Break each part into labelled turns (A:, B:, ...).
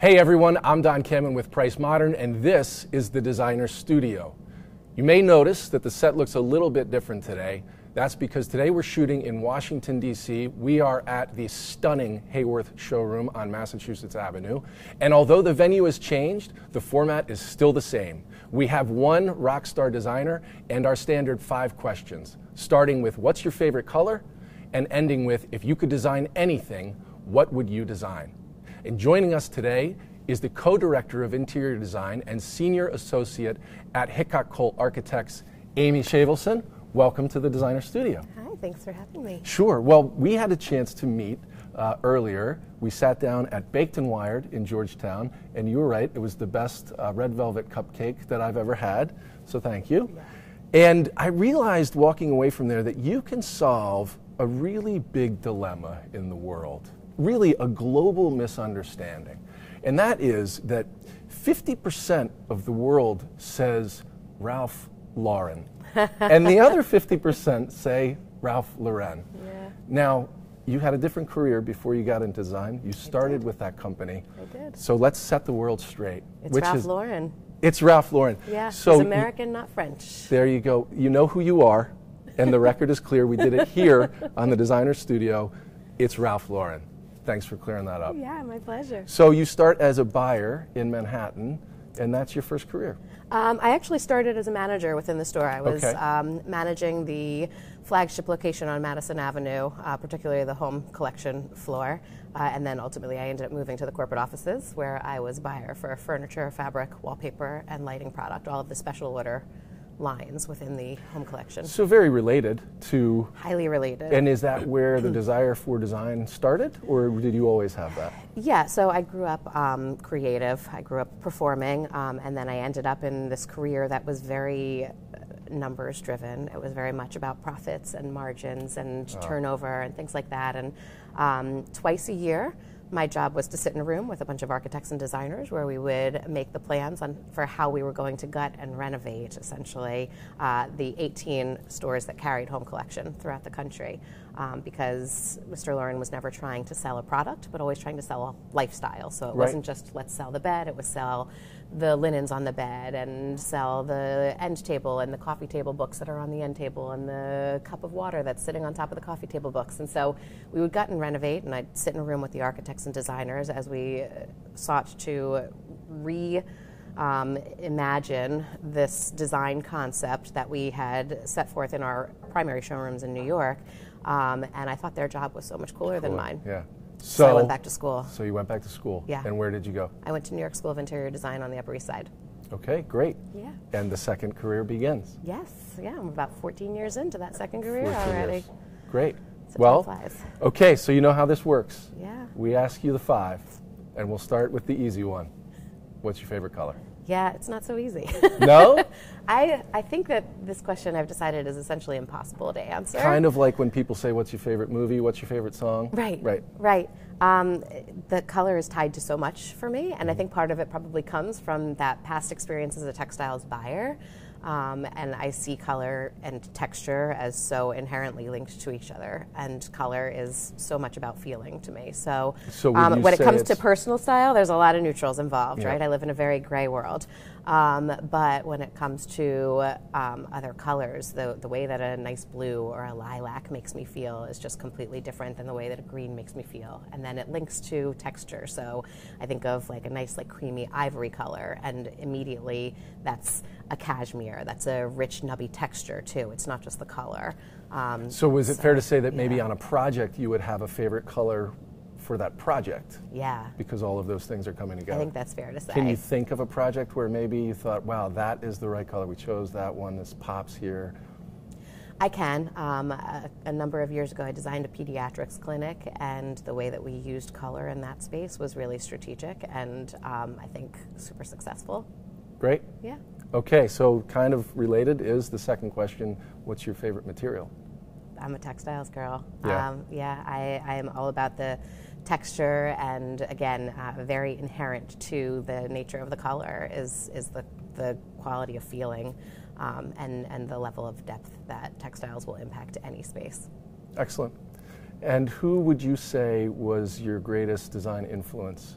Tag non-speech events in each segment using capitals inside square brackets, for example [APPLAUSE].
A: Hey everyone, I'm Don Kemen with Price Modern, and this is the Designer Studio. You may notice that the set looks a little bit different today. That's because today we're shooting in Washington, D.C. We are at the stunning Haworth showroom on Massachusetts Avenue. And although the venue has changed, the format is still the same. We have one rock star designer and our standard five questions, starting with what's your favorite color, and ending with if you could design anything, what would you design? And joining us today is the co-director of interior design and senior associate at Hickok Cole Architects, Amy Shavelson. Welcome to the Designer Studio.
B: Hi, thanks for having me.
A: Sure. Well, we had a chance to meet uh, earlier. We sat down at Baked and Wired in Georgetown, and you were right, it was the best uh, red velvet cupcake that I've ever had. So thank you. Yeah. And I realized walking away from there that you can solve a really big dilemma in the world really a global misunderstanding. And that is that 50% of the world says Ralph Lauren, [LAUGHS] and the other 50% say Ralph Lauren. Yeah. Now, you had a different career before you got into design. You started with that company.
B: I did.
A: So let's set the world straight.
B: It's Ralph is, Lauren.
A: It's Ralph Lauren.
B: Yeah, so he's American, not French.
A: There you go. You know who you are, and the record is clear. We did it here [LAUGHS] on the Designer Studio. It's Ralph Lauren. Thanks for clearing that up.
B: Yeah, my pleasure.
A: So you start as a buyer in Manhattan, and that's your first career.
B: Um, I actually started as a manager within the store. I was okay. um, managing the flagship location on Madison Avenue, uh, particularly the home collection floor. Uh, and then ultimately, I ended up moving to the corporate offices where I was buyer for furniture, fabric, wallpaper, and lighting product, all of the special order lines within the home collection.
A: So very related to
B: highly related.
A: And is that [CLEARS THROAT] where the desire for design started, or did you always have that?
B: Yeah. So I grew up um, creative. I grew up performing, um, and then I ended up in this career that was very uh, numbers driven. It was very much about profits and margins and oh. turnover and things like that. And um, twice a year my job was to sit in a room with a bunch of architects and designers where we would make the plans on, for how we were going to gut and renovate essentially uh, the 18 stores that carried home collection throughout the country um, because Mr. Lauren was never trying to sell a product but always trying to sell a lifestyle so it right. wasn't just let's sell the bed it was sell the linens on the bed and sell the end table and the coffee table books that are on the end table and the cup of water that's sitting on top of the coffee table books. And so we would gut and renovate, and I'd sit in a room with the architects and designers as we uh, sought to re. Um, imagine this design concept that we had set forth in our primary showrooms in New York. Um, and I thought their job was so much cooler than mine.
A: Yeah.
B: So, so, I went back to school.
A: So you went back to school.
B: Yeah.
A: And where did you go?
B: I went to New York School of Interior Design on the Upper East Side.
A: Okay, great.
B: Yeah.
A: And the second career begins.
B: Yes. Yeah. I'm about 14 years into that second career already. Years.
A: Great. So well, okay. So you know how this works.
B: Yeah.
A: We ask you the five, and we'll start with the easy one. What's your favorite color?
B: Yeah, it's not so easy. [LAUGHS]
A: No? [LAUGHS]
B: I, I think that this question I've decided is essentially impossible to answer.
A: Kind of like when people say, What's your favorite movie? What's your favorite song?
B: Right.
A: Right.
B: Right. Um, the color is tied to so much for me, and mm-hmm. I think part of it probably comes from that past experience as a textiles buyer. Um, and I see color and texture as so inherently linked to each other. And color is so much about feeling to me. So,
A: so um,
B: when it comes to personal style, there's a lot of neutrals involved, yeah. right? I live in a very gray world. Um, but when it comes to um, other colors, the, the way that a nice blue or a lilac makes me feel is just completely different than the way that a green makes me feel. And then it links to texture. So I think of like a nice, like creamy ivory color, and immediately that's a cashmere. That's a rich, nubby texture too. It's not just the color.
A: Um, so, was it so, fair to say that maybe yeah. on a project you would have a favorite color for that project.
B: Yeah.
A: Because all of those things are coming together.
B: I think that's fair to say.
A: Can you think of a project where maybe you thought, wow, that is the right color. We chose that one. This pops here.
B: I can. Um, a, a, number of years ago, I designed a pediatrics clinic, and the way that we used color in that space was really strategic and um, I think super successful.
A: Great.
B: Yeah.
A: Okay, so kind of related is the second question what's your favorite material?
B: I'm a textiles girl.
A: Yeah.
B: Um, yeah, I, I am all about the texture and again uh, very inherent to the nature of the color is is the the quality of feeling um, and and the level of depth that textiles will impact any space.
A: Excellent. And who would you say was your greatest design influence?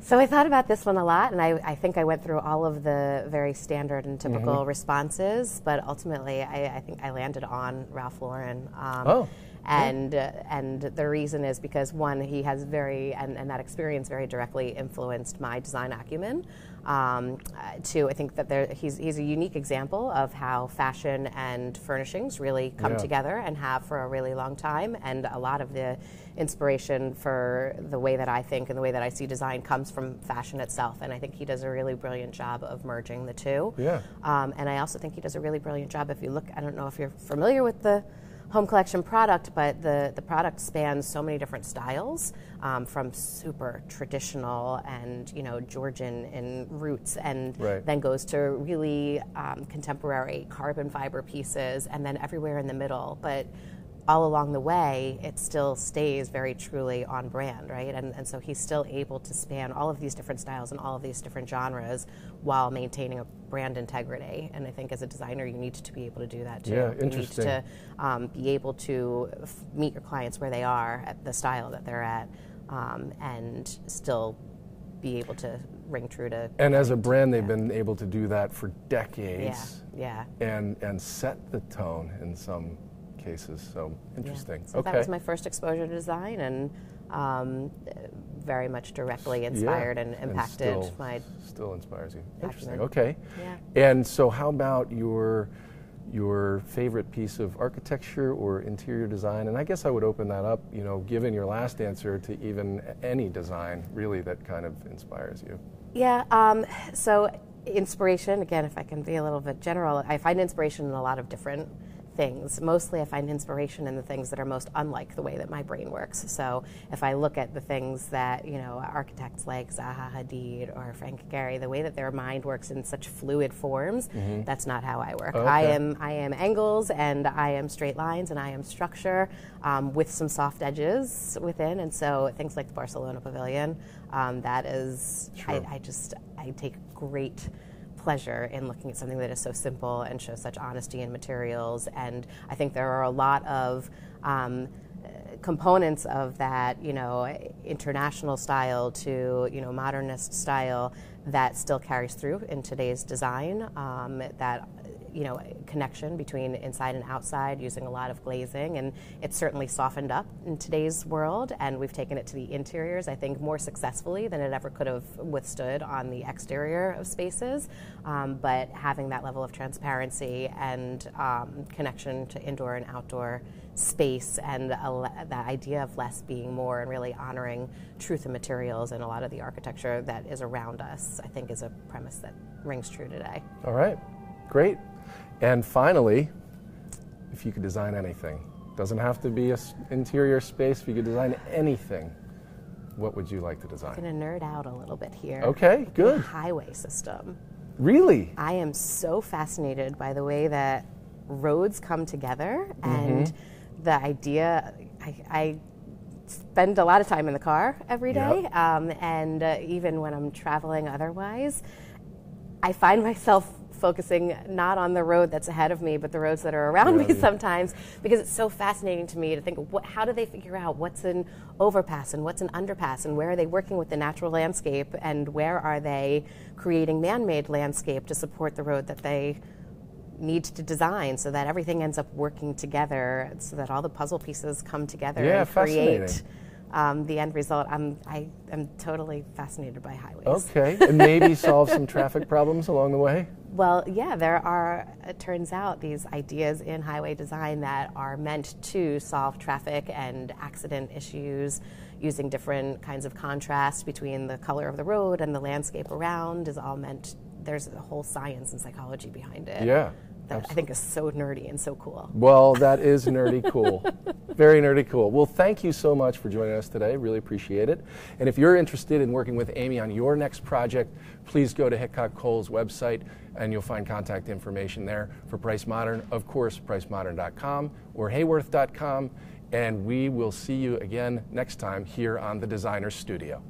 B: So I thought about this one a lot, and I, I think I went through all of the very standard and typical
A: Mm-hmm.
B: responses, but ultimately I, I think I landed on Ralph Lauren. Um,
A: Oh,
B: and uh, and the reason is because one, he has very and, and that experience very directly influenced my design acumen. Um, uh, two, I think that there, he's he's a unique example of how fashion and furnishings really come
A: Yeah.
B: together and have for a really long time, and a lot of the inspiration for the way that I think and the way that I see design comes from fashion itself. And I think he does a really brilliant job of merging the two.
A: Yeah.
B: Um, and I also think he does a really brilliant job. If you look, I don't know if you're familiar with the home collection product, but the, the product spans so many different styles, um, from super traditional and you know Georgian in roots, and
A: Right.
B: then goes to really um, contemporary carbon fiber pieces, and then everywhere in the middle. But all along the way, it still stays very truly on brand, right? And, and so he's still able to span all of these different styles and all of these different genres while maintaining a brand integrity. And I think as a designer, you need to be able to do that too.
A: Yeah,
B: You
A: interesting.
B: need to um, be able to f- meet your clients where they are at the style that they're at um, and still be able to ring true to.
A: And as a brand, they've
B: Yeah.
A: been able to do that for decades.
B: Yeah, yeah.
A: and and set the tone in some cases. So
B: Yeah.
A: interesting.
B: So
A: okay.
B: that was my first exposure to design, and um, very much directly inspired
A: Yeah,
B: and impacted
A: still,
B: my.
A: still inspires you. Interesting. Okay.
B: Yeah.
A: And so, how about your your favorite piece of architecture or interior design? And I guess I would open that up. You know, given your last answer, to even any design really that kind of inspires you.
B: Yeah. Um, so inspiration again, if I can be a little bit general, I find inspiration in a lot of different things. Mostly, I find inspiration in the things that are most unlike the way that my brain works. So, if I look at the things that you know architects like Zaha Hadid or Frank Gehry, the way that their mind works in such fluid forms, that's not how I work. I am I am angles and I am straight lines and I am structure um, with some soft edges within. And so things like the Barcelona Pavilion, um, that is, I, I just I take great pleasure in looking at something that is so simple and shows such honesty in materials. And I think there are a lot of um, components of that, you know, international style to you know modernist style that still carries through in today's design. Um, that you know connection between inside and outside using a lot of glazing and it's certainly softened up in today's world and we've taken it to the interiors i think more successfully than it ever could have withstood on the exterior of spaces um, but having that level of transparency and um, connection to indoor and outdoor space and a that idea of less being more and really honoring truth in materials and a lot of the architecture that is around us i think is a premise that rings true today
A: All right. Great. And finally, if you could design anything, doesn't have to be an interior space. If you could design anything, what would you like to design?
B: I'm going to nerd out a little bit here.
A: Okay.
B: The
A: Good.
B: highway system.
A: Really?
B: I am so fascinated by the way that roads come together and the idea. I, I spend a lot of time in the car every day,
A: Yep.
B: um, and uh, even when I'm traveling otherwise, I find myself focusing not on the road that's ahead of me, but the roads that are around
A: Around
B: me sometimes because it's so fascinating to me to think what, how do they figure out what's an overpass and what's an underpass and where are they working with the natural landscape and where are they creating man-made landscape to support the road that they need to design so that everything ends up working together so that all the puzzle pieces come together
A: Yeah,
B: and create um, the end result. I'm, I am totally fascinated by highways.
A: Okay. and maybe solve some traffic problems along the way?
B: Well, yeah, there are, it turns out, these ideas in highway design that are meant to solve traffic and accident issues using different kinds of contrast between the color of the road and the landscape around is all meant, there's a whole science and psychology behind it.
A: Yeah.
B: That I think is so nerdy and so cool.
A: Well, that is nerdy cool. Very nerdy cool. Well, thank you so much for joining us today. Really appreciate it. And if you're interested in working with Amy on your next project, please go to Hickok Cole's website and you'll find contact information there for Price Modern. Of course, pricemodern.com or haworth.com. And we will see you again next time here on the Designer Studio.